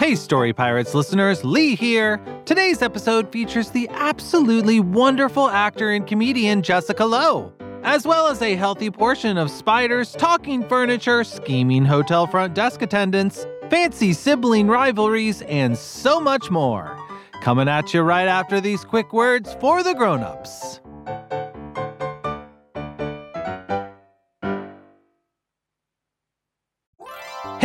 Hey, Story Pirates listeners, Lee here. Today's episode features the absolutely wonderful actor and comedian Jessica Lowe, as well as a healthy portion of spiders, talking furniture, scheming hotel front desk attendants, fancy sibling rivalries, and so much more. Coming at you right after these quick words for the grown-ups.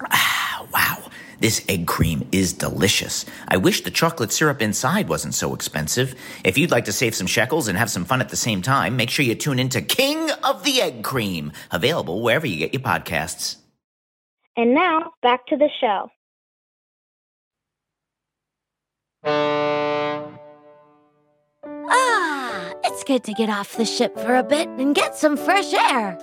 Wow, this egg cream is delicious. I wish the chocolate syrup inside wasn't so expensive. If you'd like to save some shekels and have some fun at the same time, make sure you tune into King of the Egg Cream, available wherever you get your podcasts. And now back to the show. Ah, it's good to get off the ship for a bit and get some fresh air.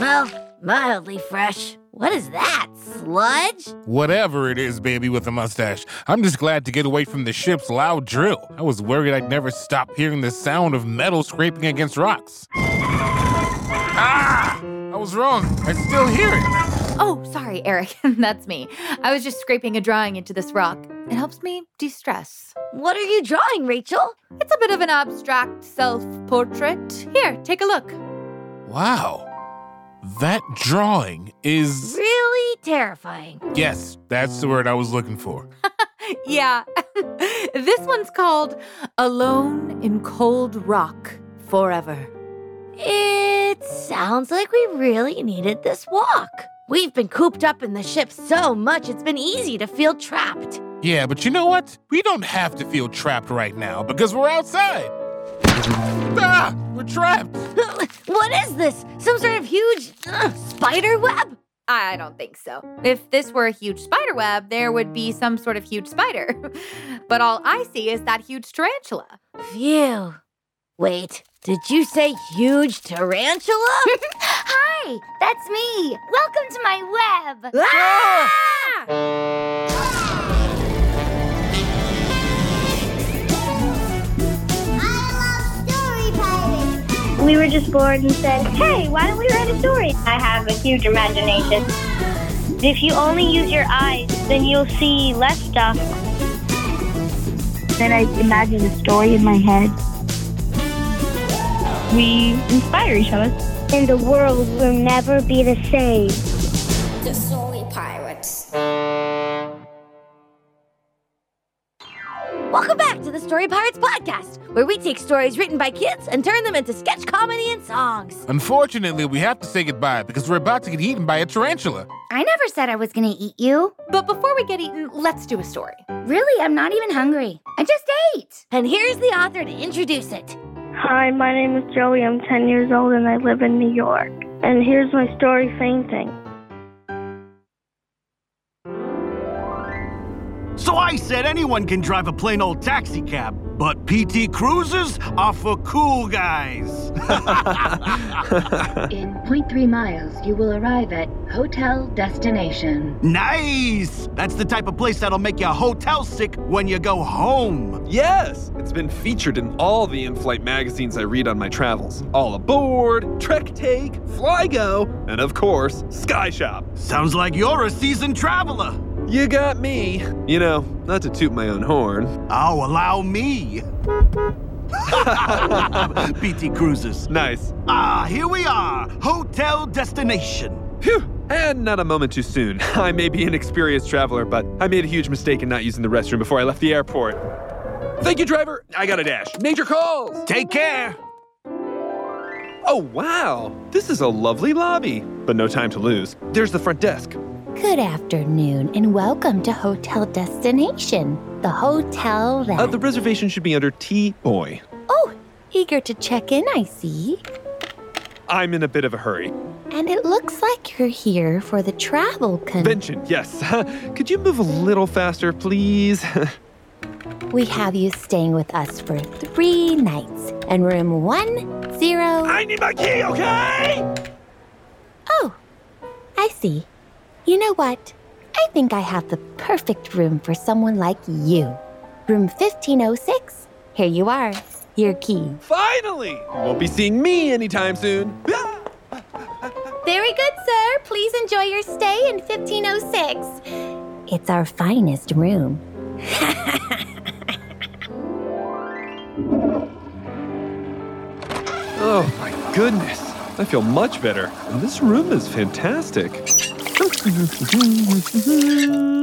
Well, mildly fresh. What is that? Sludge? Whatever it is, baby with a mustache. I'm just glad to get away from the ship's loud drill. I was worried I'd never stop hearing the sound of metal scraping against rocks. Ah! I was wrong. I still hear it. Oh, sorry, Eric. That's me. I was just scraping a drawing into this rock. It helps me de stress. What are you drawing, Rachel? It's a bit of an abstract self portrait. Here, take a look. Wow. That drawing is. Really terrifying. Yes, that's the word I was looking for. Yeah. this one's called Alone in Cold Rock Forever. It sounds like we really needed this walk. We've been cooped up in the ship so much it's been easy to feel trapped. Yeah, but you know what? We don't have to feel trapped right now because we're outside. Ah! We're trapped. What is this? Some sort of huge uh, spider web? I don't think so. If this were a huge spider web, there would be some sort of huge spider. but all I see is that huge tarantula. Phew. Wait, did you say huge tarantula? Hi, that's me. Welcome to my web. Ah! We were just bored and said, hey, why don't we write a story? I have a huge imagination. If you only use your eyes, then you'll see less stuff. Then I imagine a story in my head. We inspire each other. And the world will never be the same. The Story Pirates. Welcome back to the Story Pirates podcast, where we take stories written by kids and turn them into sketch comedy and songs. Unfortunately, we have to say goodbye because we're about to get eaten by a tarantula. I never said I was gonna eat you. But before we get eaten, let's do a story. Really, I'm not even hungry. I just ate. And here's the author to introduce it. Hi, my name is Joey. I'm 10 years old and I live in New York. And here's my story fainting. So I said anyone can drive a plain old taxi cab, but PT Cruisers are for cool guys. In 0.3 miles, you will arrive at Hotel Destination. nice! That's the type of place that'll make you hotel sick when you go home. Yes! It's been featured in all the in flight magazines I read on my travels. All Aboard, Trek Take, Flygo, and of course, Sky Shop. Sounds like you're a seasoned traveler. You got me. You know, not to toot my own horn. Oh, allow me. PT Cruisers. Nice. Ah, here we are. Hotel destination. Phew! And not a moment too soon. I may be an experienced traveler, but I made a huge mistake in not using the restroom before I left the airport. Thank you, driver. I got a dash. Major calls. Take care. Oh, wow. This is a lovely lobby, but no time to lose. There's the front desk. Good afternoon and welcome to Hotel Destination, the hotel that. Uh, the reservation should be under T Boy. Oh, eager to check in, I see. I'm in a bit of a hurry. And it looks like you're here for the travel. Convention, yes. Could you move a little faster, please? we have you staying with us for three nights, and room one zero. I need my key, okay? Oh, I see. You know what? I think I have the perfect room for someone like you. Room 1506. Here you are. Your key. Finally! You won't be seeing me anytime soon. Very good, sir. Please enjoy your stay in 1506. It's our finest room. Oh my goodness. I feel much better. And this room is fantastic.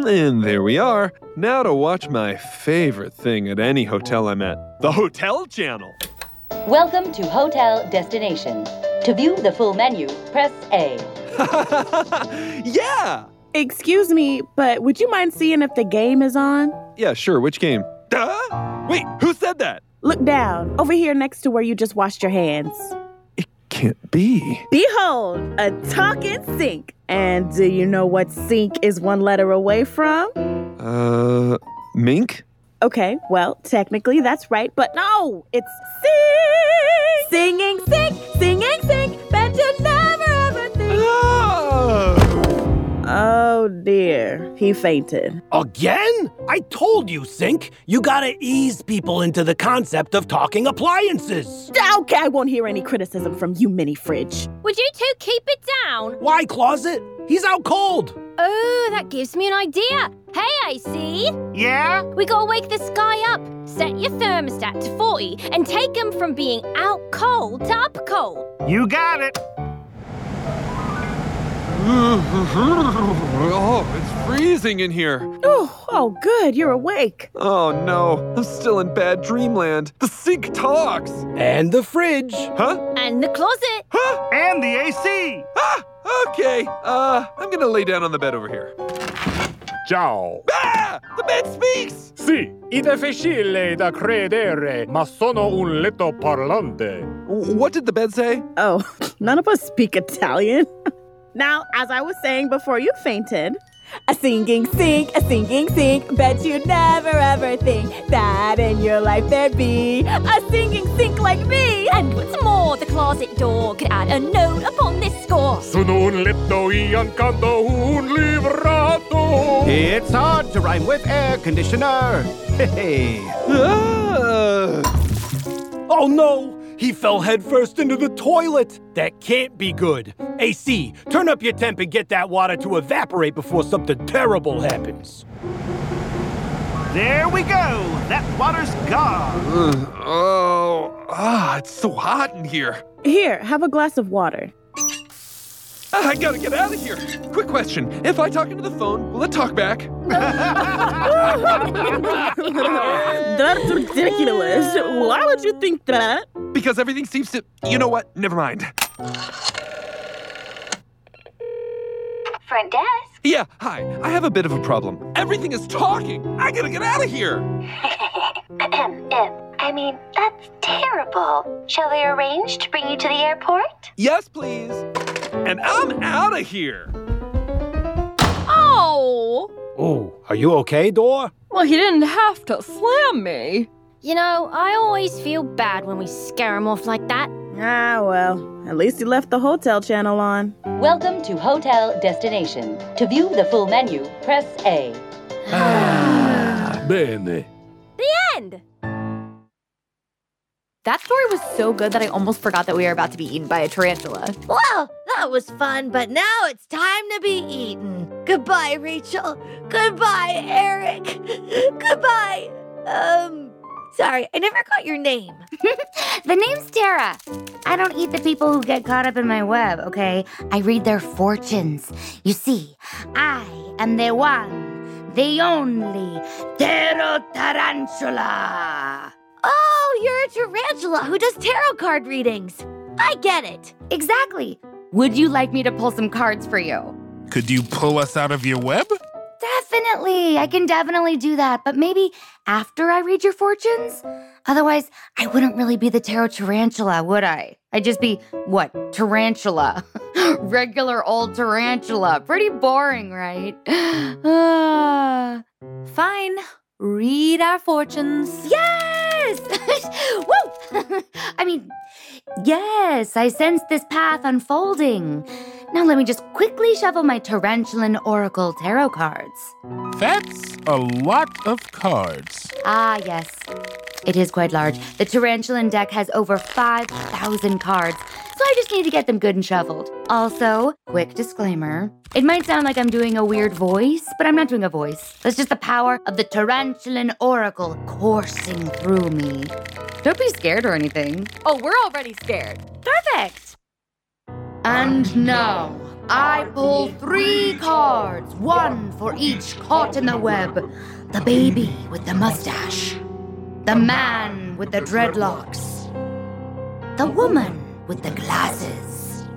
And there we are. Now to watch my favorite thing at any hotel I'm at the Hotel Channel. Welcome to Hotel Destination. To view the full menu, press A. yeah! Excuse me, but would you mind seeing if the game is on? Yeah, sure. Which game? Duh? Wait, who said that? Look down, over here next to where you just washed your hands. Can't be. Behold, a talking sink. And do you know what sink is one letter away from? Uh, Mink? Okay, well, technically that's right, but no, it's sing! Singing sink, singing sink, bet you never ever think. Oh Oh, dear, he fainted. Again? I told you, Sink. You gotta ease people into the concept of talking appliances. Okay, I won't hear any criticism from you, mini fridge. Would you two keep it down? Why, Closet? He's out cold. Oh, that gives me an idea. Hey, AC. Yeah? We gotta wake this guy up. Set your thermostat to 40 and take him from being out cold to up cold. You got it. Oh, it's freezing in here. Oh, oh, good, you're awake. Oh no, I'm still in bad dreamland. The sink talks. And the fridge. Huh? And the closet. Huh? And the AC. Ah, okay. Uh, I'm gonna lay down on the bed over here. Ciao. Ah! The bed speaks! Sì, è difficile da credere, ma sono un letto parlante. What did the bed say? Oh, none of us speak Italian. now, as I was saying before you fainted, a singing sink, a singing sink. Bet you'd never ever think that in your life there'd be a singing sink like me. And what's more, the closet door could add a note upon this score. Sono un letto e accanto un livrato. It's hard to rhyme with air conditioner. Hey. Ah! Oh no! He fell headfirst into the toilet. That can't be good. AC, turn up your temp and get that water to evaporate before something terrible happens. There we go. That water's gone. oh, ah, it's so hot in here. Here, have a glass of water. I gotta get out of here. Quick question. If I talk into the phone, will it talk back? That's ridiculous. Why would you think that? Because everything seems to. You know what? Never mind. Front desk? Yeah, hi. I have a bit of a problem. Everything is talking. I gotta get out of here. I mean, that's terrible. Shall we arrange to bring you to the airport? Yes, please. And I'm out of here. Oh! Oh, are you okay, Dora? Well, he didn't have to slam me. You know, I always feel bad when we scare him off like that. Ah, well, at least he left the hotel channel on. Welcome to Hotel Destination. To view the full menu, press A. Bene. The end! That story was so good that I almost forgot that we were about to be eaten by a tarantula. Well, that was fun, but now it's time to be eaten. Goodbye, Rachel. Goodbye, Eric. Goodbye. Um, sorry, I never got your name. The name's Tara. I don't eat the people who get caught up in my web, okay? I read their fortunes. You see, I am the one, the only tarot Tarantula. Oh, you're a tarantula who does tarot card readings. I get it. Exactly. Would you like me to pull some cards for you? Could you pull us out of your web? Definitely. I can definitely do that, but maybe after I read your fortunes? Otherwise, I wouldn't really be the tarot tarantula, would I? I'd just be, what, tarantula? Regular old tarantula. Pretty boring, right? Ah. Fine. Read our fortunes. Yes! Woo! I mean, yes, I sense this path unfolding. Now let me just quickly shuffle my Tarantulan Oracle tarot cards. That's a lot of cards. Ah, yes. It is quite large. The Tarantulan deck has over 5,000 cards, so I just need to get them good and shoveled. Also, quick disclaimer it might sound like I'm doing a weird voice, but I'm not doing a voice. That's just the power of the Tarantulan Oracle coursing through me. Don't be scared or anything. Oh, we're already scared. Perfect! And now, I pull three cards, one for each caught in the web. The baby with the mustache, the man with the dreadlocks, the woman with the glasses.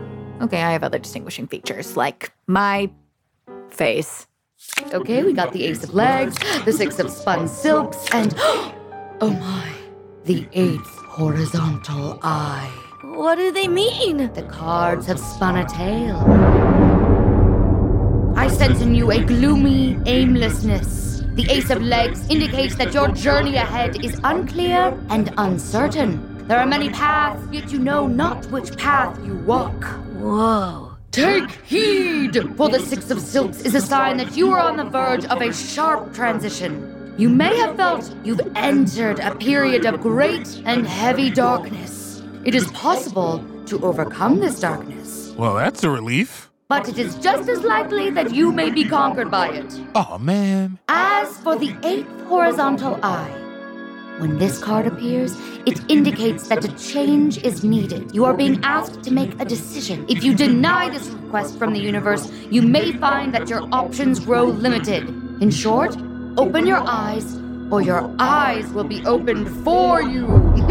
Okay, I have other distinguishing features, like my face. Okay, we got the ace of legs, the six of spun silks, and oh my, the eighth horizontal eye. What do they mean? The cards have spun a tale. I sense in you a gloomy aimlessness. The Ace of Legs indicates that your journey ahead is unclear and uncertain. There are many paths, yet you know not which path you walk. Whoa. Take heed, for the Six of Silks is a sign that you are on the verge of a sharp transition. You may have felt you've entered a period of great and heavy darkness. It is possible to overcome this darkness, Well, that's a relief. but it is just as likely that you may be conquered by it. Oh, man. As for the eighth horizontal eye, when this card appears, it indicates that a change is needed. You are being asked to make a decision. If you deny this request from the universe, you may find that your options grow limited. In short, open your eyes, or your eyes will be opened for you.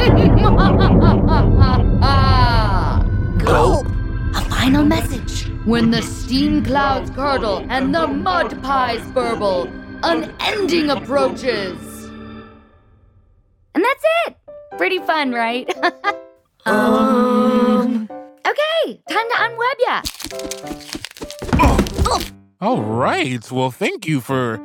Gulp. A final message. When the steam clouds curdle and the mud pies burble, unending approaches. And that's it. Pretty fun, right? um. Okay, time to unweb ya. All right. Well, thank you for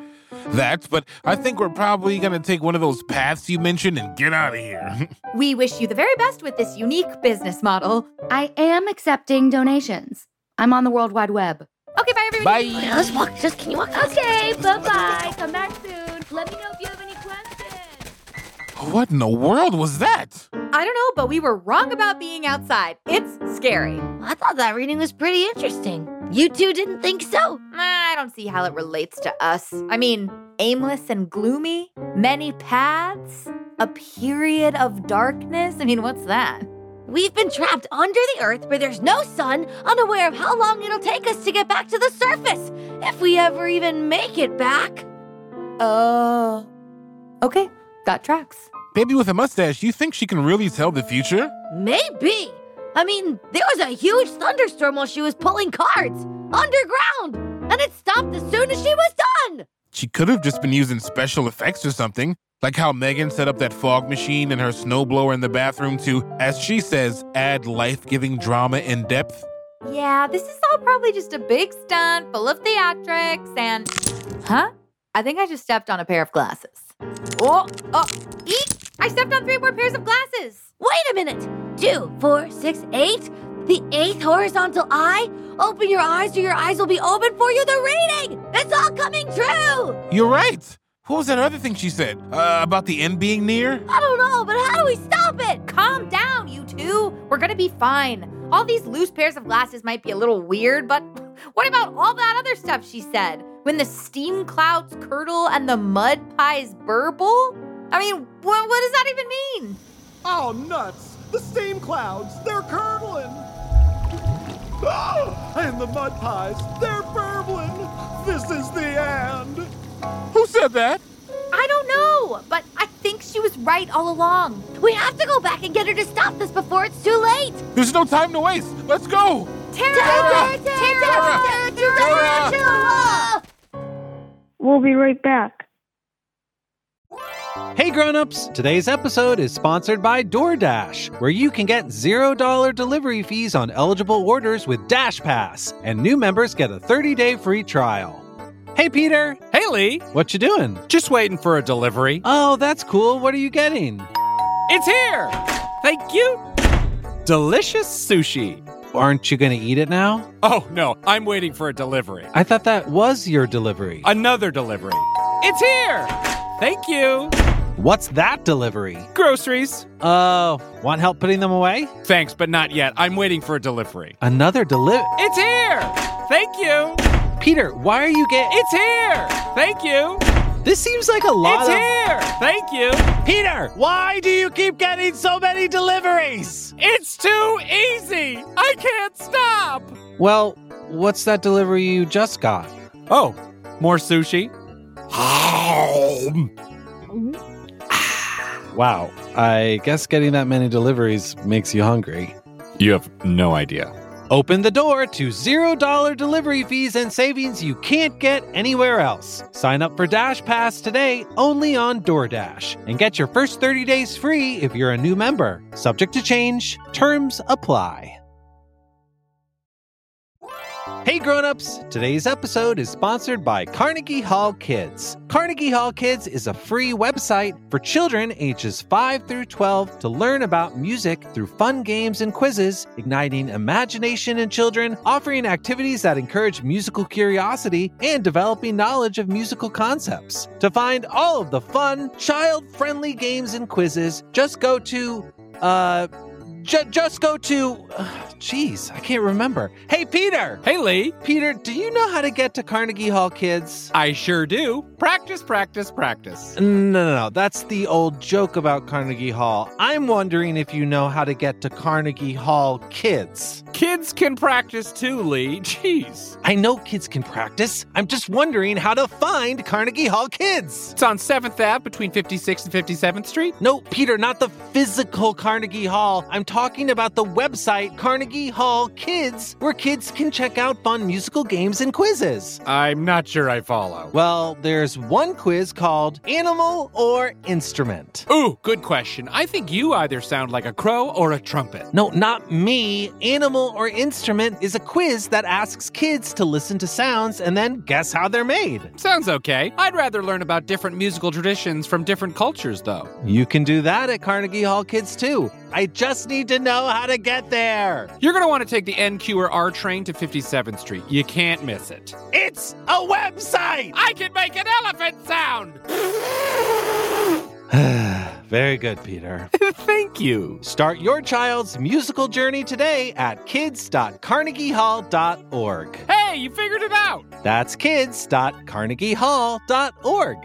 that, but I think we're probably going to take one of those paths you mentioned and get out of here. We wish you the very best with this unique business model. I am accepting donations. I'm on the World Wide Web. Okay, bye everybody. Bye. Let's walk. Just can you walk? Okay, bye bye. Come back soon. Let me know if you have any questions. What in the world was that? I don't know, but we were wrong about being outside. It's scary. I thought that reading was pretty interesting. You two didn't think so? I don't see how it relates to us. I mean, aimless and gloomy, many paths, a period of darkness. I mean, what's that? We've been trapped under the earth where there's no sun, unaware of how long it'll take us to get back to the surface, if we ever even make it back. Oh. Okay, got tracks. Baby with a mustache, you think she can really tell the future? Maybe. I mean, there was a huge thunderstorm while she was pulling cards underground, and it stopped as soon as she was done. She could have just been using special effects or something. Like how Megan set up that fog machine and her snowblower in the bathroom to, as she says, add life giving drama and depth? Yeah, this is all probably just a big stunt full of theatrics and. Huh? I think I just stepped on a pair of glasses. Oh, oh, eek! I stepped on three more pairs of glasses. Wait a minute. Two, four, six, eight. The eighth horizontal eye? Open your eyes or your eyes will be open for you. The reading! It's all coming true! You're right. What was that other thing she said? Uh, about the end being near? I don't know, but how do we stop it? Calm down, you two. We're gonna be fine. All these loose pairs of glasses might be a little weird, but what about all that other stuff she said? When the steam clouds curdle and the mud pies burble? I mean, wh- what does that even mean? Oh, nuts! The steam clouds, they're curdling! Oh, and the mud pies, they're burbling! This is the end! Who said that? I don't know, but I think she was right all along. We have to go back and get her to stop this before it's too late. There's no time to waste. Let's go. Tara! Tara! Tara! Tara! Tara! We'll be right back. Hey grown-ups, today's episode is sponsored by DoorDash, where you can get $0 delivery fees on eligible orders with Dash Pass, and new members get a 30-day free trial. Hey Peter, Hey, Lee. what you doing? Just waiting for a delivery. Oh, that's cool. What are you getting? It's here. Thank you. Delicious sushi. Aren't you going to eat it now? Oh, no. I'm waiting for a delivery. I thought that was your delivery. Another delivery. It's here. Thank you. What's that delivery? Groceries. Oh, want help putting them away? Thanks, but not yet. I'm waiting for a delivery. Another delivery? It's here. Thank you. Peter, why are you getting? It's here. Thank you. This seems like a lot It's of. here. Thank you. Peter, why do you keep getting so many deliveries? It's too easy. I can't stop. Well, what's that delivery you just got? Oh, more sushi. Mm-hmm. Wow, I guess getting that many deliveries makes you hungry. You have no idea. Open the door to $0 delivery fees and savings you can't get anywhere else. Sign up for Dash Pass today only on DoorDash and get your first 30 days free if you're a new member. Subject to change, terms apply. Hey grown-ups, today's episode is sponsored by Carnegie Hall Kids. Carnegie Hall Kids is a free website for children ages 5 through 12 to learn about music through fun games and quizzes, igniting imagination in children, offering activities that encourage musical curiosity, and developing knowledge of musical concepts. To find all of the fun, child-friendly games and quizzes, just go to uh Ju- just go to. Jeez, I can't remember. Hey, Peter! Hey, Lee. Peter, do you know how to get to Carnegie Hall, kids? I sure do. Practice, practice, practice. No, no, no. That's the old joke about Carnegie Hall. I'm wondering if you know how to get to Carnegie Hall, kids. Kids can practice too, Lee. Jeez. I know kids can practice. I'm just wondering how to find Carnegie Hall, kids. It's on 7th Ave between 56th and 57th Street. No, Peter, not the physical Carnegie Hall. I'm talking about the website Carnegie Hall Kids, where kids can check out fun musical games and quizzes. I'm not sure I follow. Well, there's one quiz called Animal or Instrument. Ooh, good question. I think you either sound like a crow or a trumpet. No, not me. Animal or Instrument is a quiz that asks kids to listen to sounds and then guess how they're made. Sounds okay. I'd rather learn about different musical traditions from different cultures, though. You can do that at Carnegie Hall Kids too. I just need to know how to get there. You're going to want to take the NQ or R train to 57th Street. You can't miss it. It's a website! I can make an elephant sound! Very good, Peter. Thank you. Start your child's musical journey today at kids.carnegiehall.org. Hey, you figured it out! That's kids.carnegiehall.org.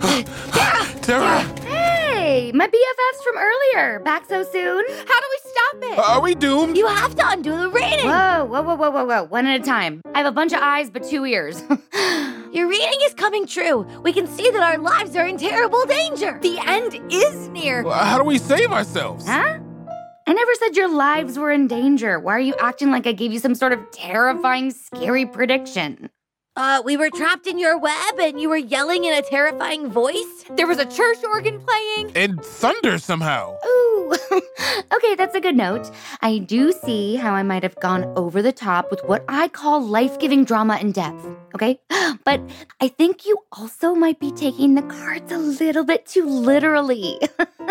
Tara! Hey, my BFFs from earlier. Back so soon? How do we stop it? Are we doomed? You have to undo the reading. Whoa, whoa, whoa, whoa, whoa, whoa. One at a time. I have a bunch of eyes, but two ears. Your reading is coming true. We can see that our lives are in terrible danger. The end is near. Well, How do we save ourselves? huh? I never said your lives were in danger. Why are you acting like I gave you some sort of terrifying, scary prediction? Uh, we were trapped in your web and you were yelling in a terrifying voice. There was a church organ playing. And thunder somehow. Ooh. okay, that's a good note. I do see how I might have gone over the top with what I call life giving drama and depth. Okay? But I think you also might be taking the cards a little bit too literally.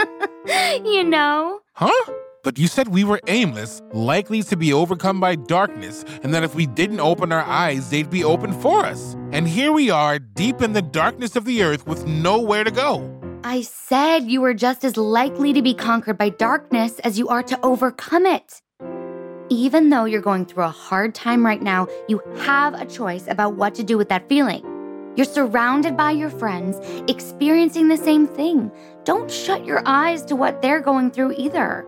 you know? Huh? But you said we were aimless, likely to be overcome by darkness, and that if we didn't open our eyes, they'd be open for us. And here we are, deep in the darkness of the earth with nowhere to go. I said you were just as likely to be conquered by darkness as you are to overcome it. Even though you're going through a hard time right now, you have a choice about what to do with that feeling. You're surrounded by your friends, experiencing the same thing. Don't shut your eyes to what they're going through either.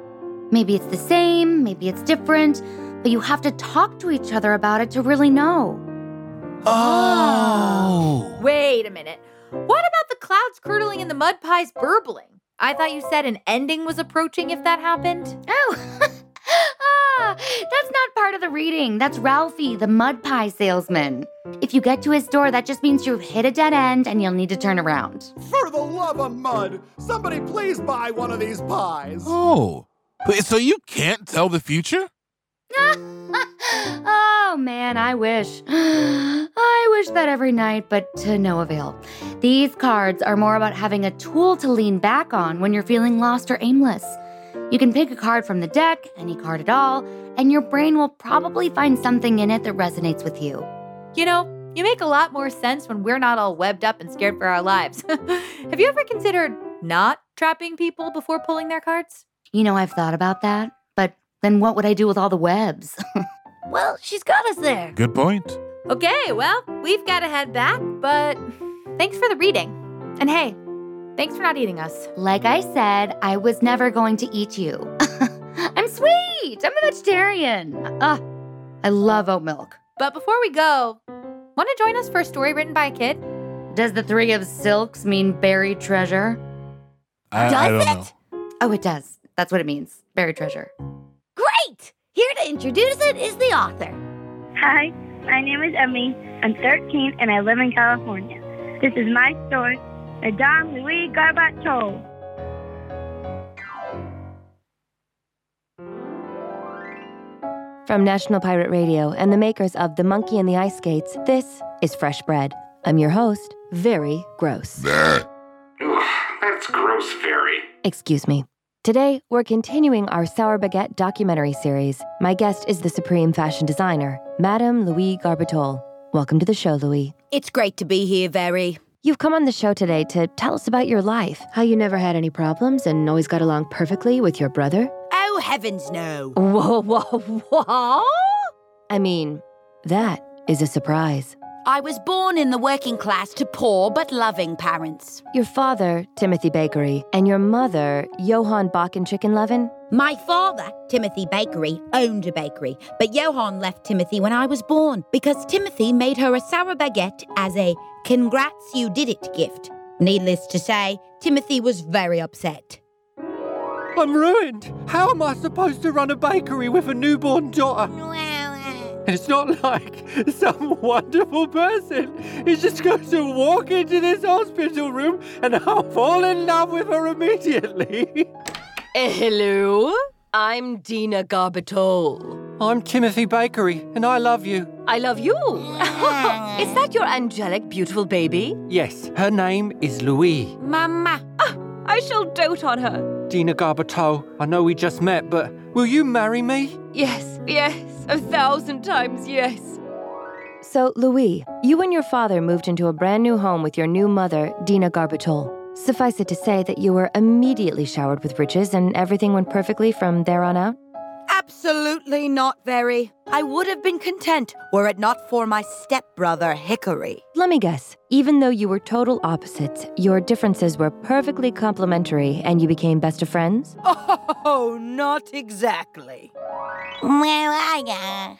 Maybe it's the same, maybe it's different, but you have to talk to each other about it to really know. Oh. Wait a minute. What about the clouds curdling and the mud pies burbling? I thought you said an ending was approaching if that happened. Oh, ah, that's not part of the reading. That's Ralphie, the mud pie salesman. If you get to his door, that just means you've hit a dead end and you'll need to turn around. For the love of mud, somebody please buy one of these pies. Oh. Wait, so you can't tell the future? oh man, I wish. I wish that every night, but to no avail. These cards are more about having a tool to lean back on when you're feeling lost or aimless. You can pick a card from the deck, any card at all, and your brain will probably find something in it that resonates with you. You know, you make a lot more sense when we're not all webbed up and scared for our lives. Have you ever considered not trapping people before pulling their cards? You know, I've thought about that, but then what would I do with all the webs? Well, she's got us there. Good point. Okay, well, we've got to head back, but thanks for the reading. And hey, thanks for not eating us. like I said, I was never going to eat you. I'm sweet. I'm a vegetarian. Ah, I love oat milk. But before we go, want to join us for a story written by a kid? Does the three of silks mean buried treasure? I, I don't know. Oh, it does. That's what it means. Buried treasure. Great! Here to introduce it is the author. Hi, my name is Emmy. I'm 13 and I live in California. This is my story, Madame Louis Garbato. From National Pirate Radio and the makers of The Monkey and the Ice Skates, this is Fresh Bread. I'm your host, Very Gross. Ugh, that's gross, very. Excuse me. Today, we're continuing our Sour Baguette documentary series. My guest is the supreme fashion designer, Madame Louis Garbatol. Welcome to the show, Louis. It's great to be here, Very. You've come on the show today to tell us about your life, how you never had any problems and always got along perfectly with your brother. Oh, heavens no. Whoa, whoa, whoa! I mean, that is a surprise. I was born in the working class to poor but loving parents. Your father, Timothy Bakery, and your mother, Johann Bach and Chicken Levin? My father, Timothy Bakery, owned a bakery, but Johann left Timothy when I was born because Timothy made her a sour baguette as a congrats you did it gift. Needless to say, Timothy was very upset. I'm ruined. How am I supposed to run a bakery with a newborn daughter? And it's not like some wonderful person is just going to walk into this hospital room and I'll fall in love with her immediately. Hello, I'm Dina Garbatol. I'm Timothy Bakery, and I love you. I love you. Is that your angelic, beautiful baby? Yes, her name is Louise. Mama. Ah, I shall dote on her. Dina Garbato, I know we just met, but will you marry me? Yes, yes, a thousand times yes. So, Louis, you and your father moved into a brand new home with your new mother, Dina Garbatol. Suffice it to say that you were immediately showered with riches and everything went perfectly from there on out? Absolutely not very. I would have been content were it not for my stepbrother Hickory. Let me guess. Even though you were total opposites, your differences were perfectly complementary and you became best of friends? Oh, not exactly.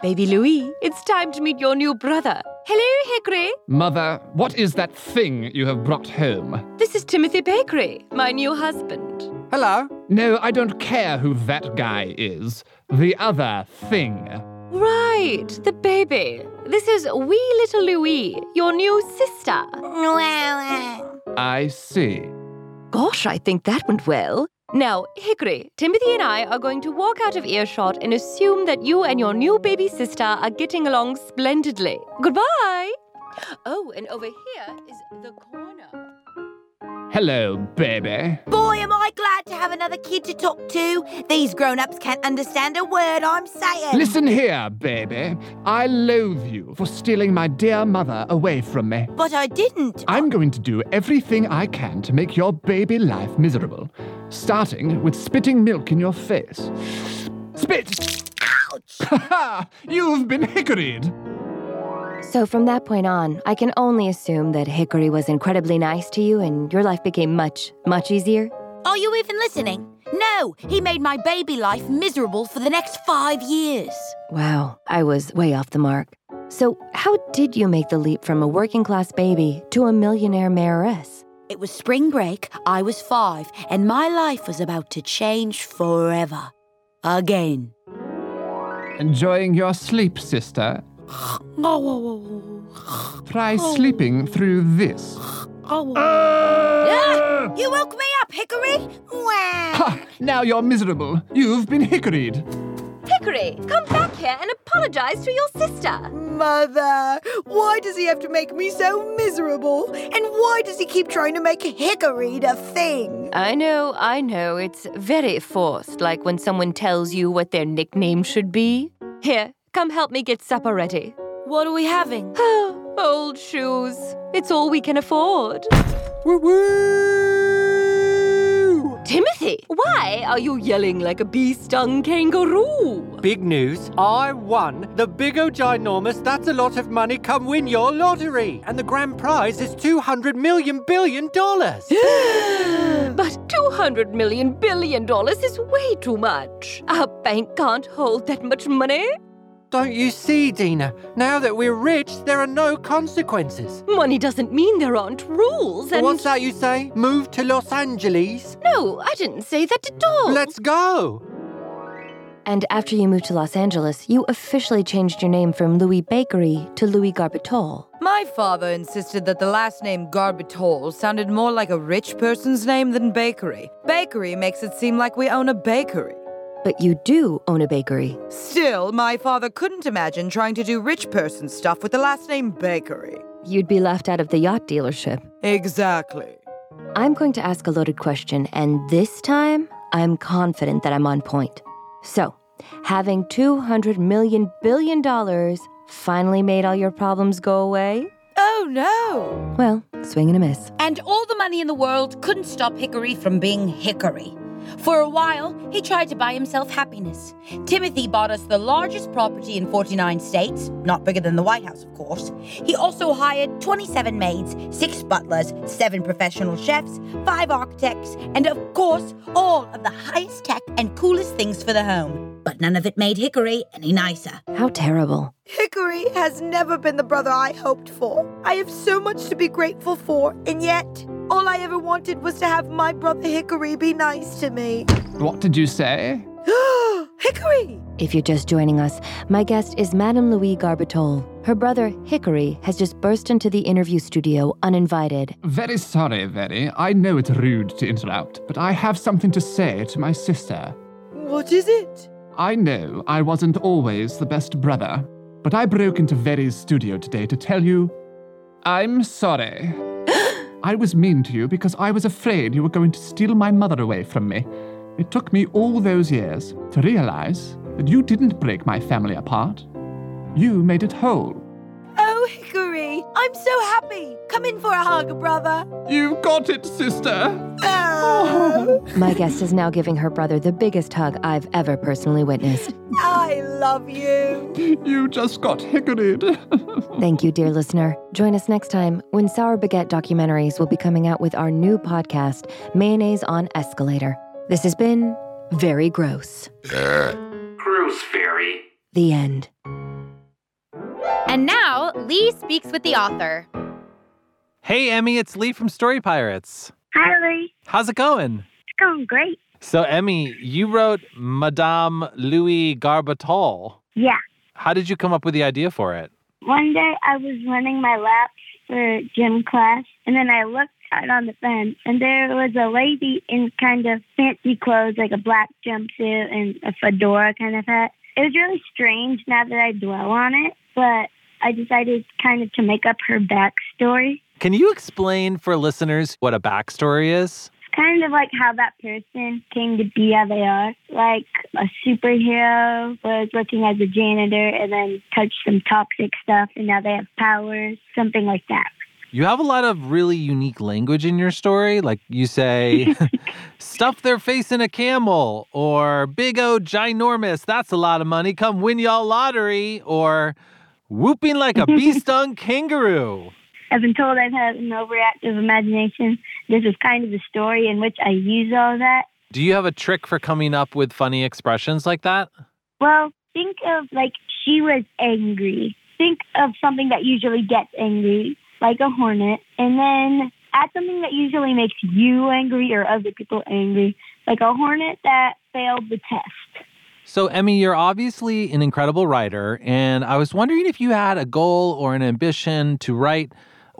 Baby Louis, it's time to meet your new brother. Hello, Hickory. Mother, what is that thing you have brought home? This is Timothy Bakery, my new husband. Hello. No, I don't care who that guy is. The other thing. Right, the baby. This is wee little Louis, your new sister. I see. Gosh, I think that went well. Now, Hickory, Timothy and I are going to walk out of earshot and assume that you and your new baby sister are getting along splendidly. Goodbye. Oh, and over here is the corner. Hello, baby. Boy, am I glad to have another kid to talk to. These grown ups can't understand a word I'm saying. Listen here, baby. I loathe you for stealing my dear mother away from me. But I didn't. I'm going to do everything I can to make your baby life miserable, starting with spitting milk in your face. Spit! Ouch! You've been hickoried! So from that point on, I can only assume that Hickory was incredibly nice to you and your life became much, much easier. Are you even listening? No, he made my baby life miserable for the next five years. Wow, I was way off the mark. So, how did you make the leap from a working class baby to a millionaire mayoress? It was spring break, I was five, and my life was about to change forever. Again. Enjoying your sleep, sister? Try sleeping through this. Ah, you woke me up, Hickory! Wah. Ha! Now you're miserable. You've been hickoried. Hickory, come back here and apologize to your sister. Mother, why does he have to make me so miserable? And why does he keep trying to make Hickory a thing? I know, I know. It's very forced, like when someone tells you what their nickname should be. Here, come help me get supper ready. What are we having? Old shoes. It's all we can afford. Woo woo! Timothy, why are you yelling like a bee stung kangaroo? Big news. I won the big o ginormous That's a Lot of Money Come Win Your Lottery. And the grand prize is 200 million billion dollars. but 200 million billion dollars is way too much. Our bank can't hold that much money. Don't you see, Dina? Now that we're rich, there are no consequences. Money doesn't mean there aren't rules, and. What's that you say? Move to Los Angeles? No, I didn't say that at all. Let's go. And after you moved to Los Angeles, you officially changed your name from Louis Bakery to Louis Garbitol. My father insisted that the last name Garbitol sounded more like a rich person's name than bakery. Bakery makes it seem like we own a bakery. But you do own a bakery. Still, my father couldn't imagine trying to do rich person stuff with the last name Bakery. You'd be left out of the yacht dealership. Exactly. I'm going to ask a loaded question, and this time I'm confident that I'm on point. So, having $200 million billion dollars finally made all your problems go away? Oh no! Well, swing and a miss. And all the money in the world couldn't stop Hickory from being Hickory. For a while, he tried to buy himself happiness. Timothy bought us the largest property in 49 states, not bigger than the White House, of course. He also hired 27 maids, 6 butlers, 7 professional chefs, 5 architects, and of course, all of the highest tech and coolest things for the home. But none of it made Hickory any nicer. How terrible. Hickory has never been the brother I hoped for. I have so much to be grateful for, and yet, all I ever wanted was to have my brother Hickory be nice to me. What did you say? Hickory! If you're just joining us, my guest is Madame Louise Garbitol. Her brother, Hickory, has just burst into the interview studio uninvited. Very sorry, Very. I know it's rude to interrupt, but I have something to say to my sister. What is it? I know I wasn't always the best brother, but I broke into Very's studio today to tell you I'm sorry. I was mean to you because I was afraid you were going to steal my mother away from me. It took me all those years to realize that you didn't break my family apart. You made it whole. Oh, Hickory, I'm so happy. Come in for a hug, brother. You got it, sister. Oh, My guest is now giving her brother the biggest hug I've ever personally witnessed. I love you. You just got hickoried. Thank you, dear listener. Join us next time when Sour Baguette Documentaries will be coming out with our new podcast, Mayonnaise on Escalator. This has been Very Gross. Gross fairy. The end. And now, Lee speaks with the author. Hey, Emmy, it's Lee from Story Pirates. Hi, Lee. How's it going? It's going great. So, Emmy, you wrote Madame Louis Garbitol. Yeah. How did you come up with the idea for it? One day I was running my laps for gym class, and then I looked out on the fence, and there was a lady in kind of fancy clothes, like a black jumpsuit and a fedora kind of hat. It was really strange now that I dwell on it, but I decided kind of to make up her backstory. Can you explain for listeners what a backstory is? Kind of like how that person came to be how they are. Like a superhero was working as a janitor and then touched some toxic stuff, and now they have powers, something like that. You have a lot of really unique language in your story. Like you say, stuff their face in a camel, or big O ginormous, that's a lot of money, come win y'all lottery, or whooping like a bee stung kangaroo. I've been told I've had an overactive imagination. This is kind of the story in which I use all that. Do you have a trick for coming up with funny expressions like that? Well, think of like she was angry. Think of something that usually gets angry, like a hornet, and then add something that usually makes you angry or other people angry, like a hornet that failed the test. So, Emmy, you're obviously an incredible writer, and I was wondering if you had a goal or an ambition to write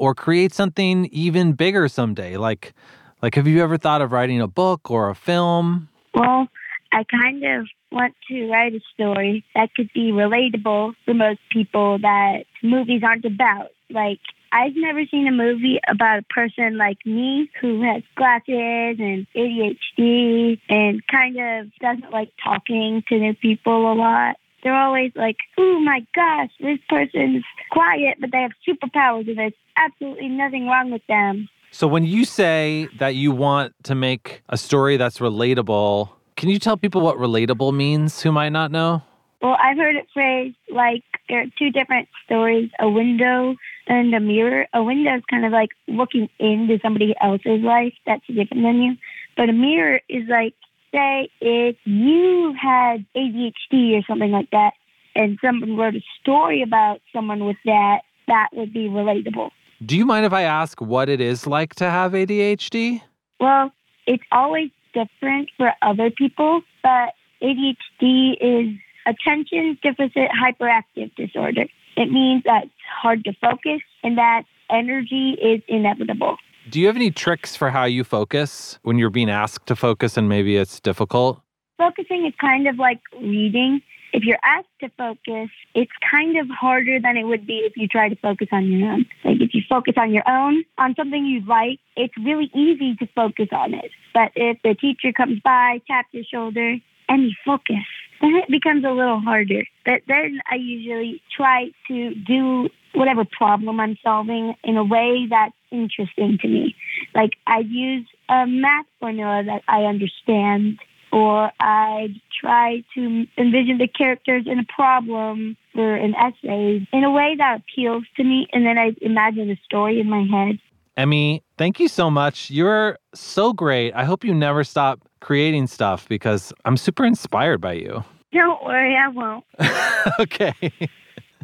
or create something even bigger someday. Like, like have you ever thought of writing a book or a film? Well, I kind of want to write a story that could be relatable for most people that movies aren't about. Like, I've never seen a movie about a person like me who has glasses and ADHD and kind of doesn't like talking to new people a lot. They're always like, oh my gosh, this person's quiet, but they have superpowers and there's absolutely nothing wrong with them. So, when you say that you want to make a story that's relatable, can you tell people what relatable means who might not know? Well, I've heard it phrased like there are two different stories a window and a mirror. A window is kind of like looking into somebody else's life that's different than you. But a mirror is like, say, if you had ADHD or something like that, and someone wrote a story about someone with that, that would be relatable. Do you mind if I ask what it is like to have ADHD? Well, it's always different for other people, but ADHD is attention deficit hyperactive disorder. It means that it's hard to focus and that energy is inevitable. Do you have any tricks for how you focus when you're being asked to focus and maybe it's difficult? Focusing is kind of like reading. If you're asked to focus, it's kind of harder than it would be if you try to focus on your own. Like if you focus on your own, on something you like, it's really easy to focus on it. But if the teacher comes by, taps your shoulder, and you focus, then it becomes a little harder. But then I usually try to do whatever problem I'm solving in a way that's interesting to me. Like I'd use a math formula that I understand, or I'd try to envision the characters in a problem or an essay in a way that appeals to me, and then I'd imagine a story in my head. Emmy, thank you so much. You're so great. I hope you never stop creating stuff because I'm super inspired by you. Don't worry, I won't. okay.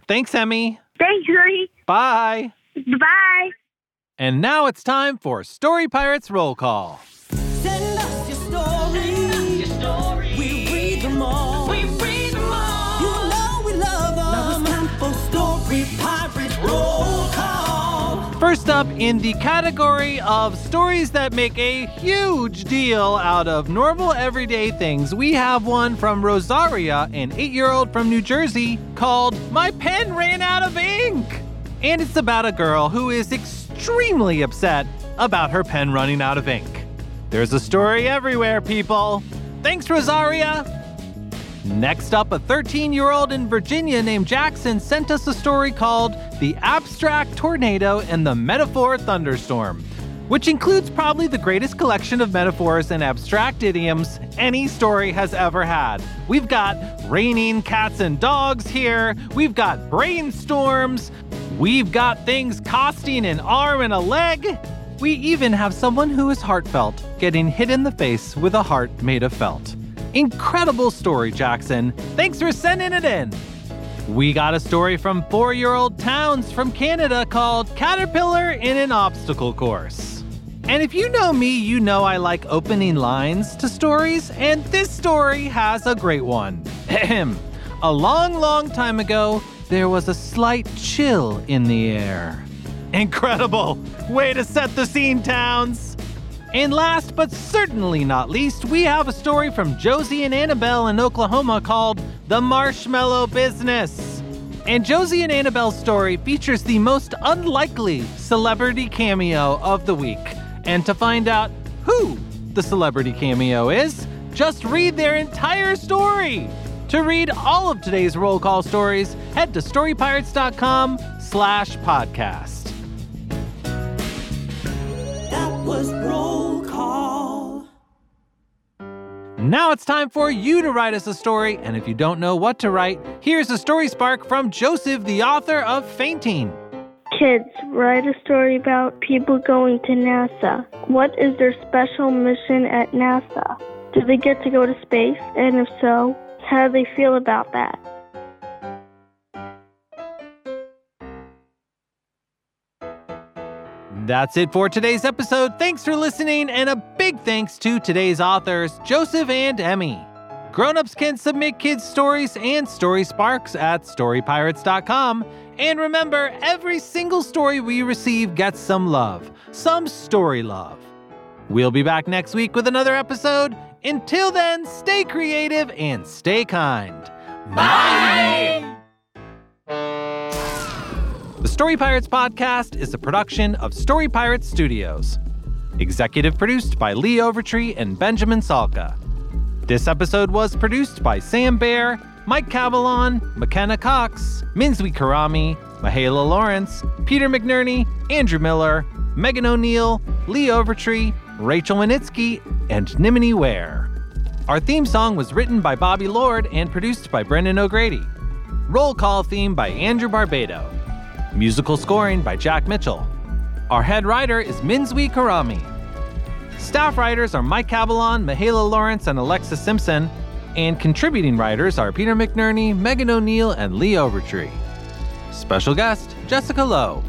Thanks, Emmy. Thanks, Lee. Bye. Bye. And now it's time for Story Pirates Roll Call. Send First up, in the category of stories that make a huge deal out of normal everyday things, we have one from Rosaria, an eight year old from New Jersey, called My Pen Ran Out of Ink. And it's about a girl who is extremely upset about her pen running out of ink. There's a story everywhere, people. Thanks, Rosaria. Next up, a 13 year old in Virginia named Jackson sent us a story called The Abstract Tornado and the Metaphor Thunderstorm, which includes probably the greatest collection of metaphors and abstract idioms any story has ever had. We've got raining cats and dogs here, we've got brainstorms, we've got things costing an arm and a leg. We even have someone who is heartfelt getting hit in the face with a heart made of felt. Incredible story, Jackson. Thanks for sending it in. We got a story from four year old Towns from Canada called Caterpillar in an Obstacle Course. And if you know me, you know I like opening lines to stories, and this story has a great one. Ahem. A long, long time ago, there was a slight chill in the air. Incredible! Way to set the scene, Towns! And last but certainly not least, we have a story from Josie and Annabelle in Oklahoma called The Marshmallow Business. And Josie and Annabelle's story features the most unlikely celebrity cameo of the week. And to find out who the celebrity cameo is, just read their entire story. To read all of today's roll call stories, head to storypirates.com slash podcast. That was roll Now it's time for you to write us a story, and if you don't know what to write, here's a story spark from Joseph, the author of Fainting. Kids, write a story about people going to NASA. What is their special mission at NASA? Do they get to go to space? And if so, how do they feel about that? That's it for today's episode. Thanks for listening, and a big thanks to today's authors, Joseph and Emmy. Grown-ups can submit kids' stories and story sparks at storypirates.com. And remember, every single story we receive gets some love, some story love. We'll be back next week with another episode. Until then, stay creative and stay kind. Bye! The Story Pirates podcast is a production of Story Pirates Studios. Executive produced by Lee Overtree and Benjamin Salka. This episode was produced by Sam Bear, Mike Cavalon, McKenna Cox, Minzwi Karami, Mahala Lawrence, Peter McNerney, Andrew Miller, Megan O'Neill, Lee Overtree, Rachel Winitsky, and Nimini Ware. Our theme song was written by Bobby Lord and produced by Brendan O'Grady. Roll call theme by Andrew Barbado. Musical scoring by Jack Mitchell. Our head writer is Minzwi Karami. Staff writers are Mike Cavalon, Mahala Lawrence, and Alexa Simpson. And contributing writers are Peter McNerney, Megan O'Neill, and Lee Overtree. Special guest, Jessica Lowe.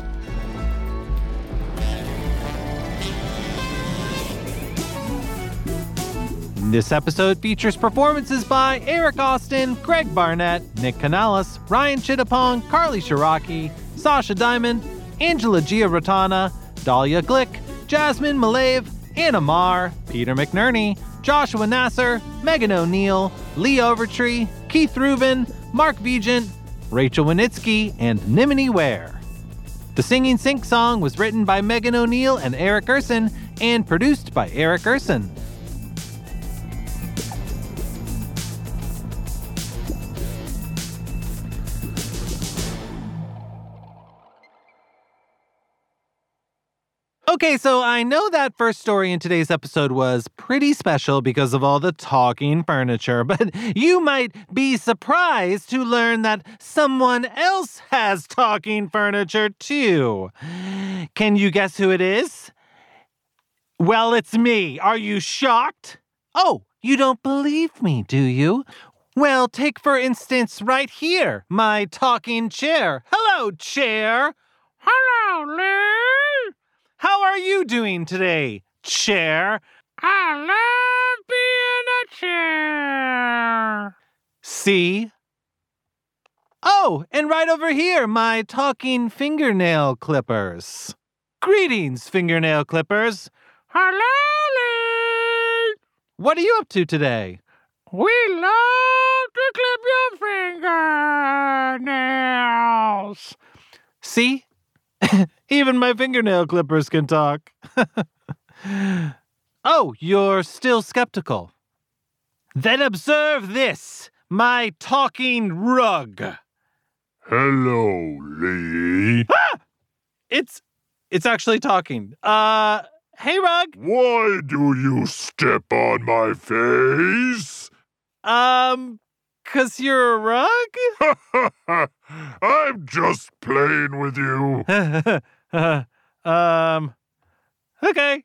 This episode features performances by Eric Austin, Greg Barnett, Nick Canales, Ryan Chittapong, Carly Shiraki, Sasha Diamond, Angela Giarratana, Dahlia Glick, Jasmine Malave, Anna Marr, Peter McNerney, Joshua Nasser, Megan O'Neill, Lee Overtree, Keith Rubin, Mark Vigent, Rachel Winitsky, and Nimini Ware. The Singing Sync song was written by Megan O'Neill and Eric Urson and produced by Eric Urson. Okay, so I know that first story in today's episode was pretty special because of all the talking furniture, but you might be surprised to learn that someone else has talking furniture too. Can you guess who it is? Well, it's me. Are you shocked? Oh, you don't believe me, do you? Well, take for instance right here, my talking chair. Hello, chair. Hello, Lee. How are you doing today, chair? I love being a chair. See? Oh, and right over here, my talking fingernail clippers. Greetings, fingernail clippers. Hello, Lee. What are you up to today? We love to clip your fingernails. See? Even my fingernail clippers can talk. oh, you're still skeptical. Then observe this my talking rug. Hello, Lee. Ah! It's it's actually talking. Uh hey rug. Why do you step on my face? Um cuz you're a rug? I'm just playing with you. um okay.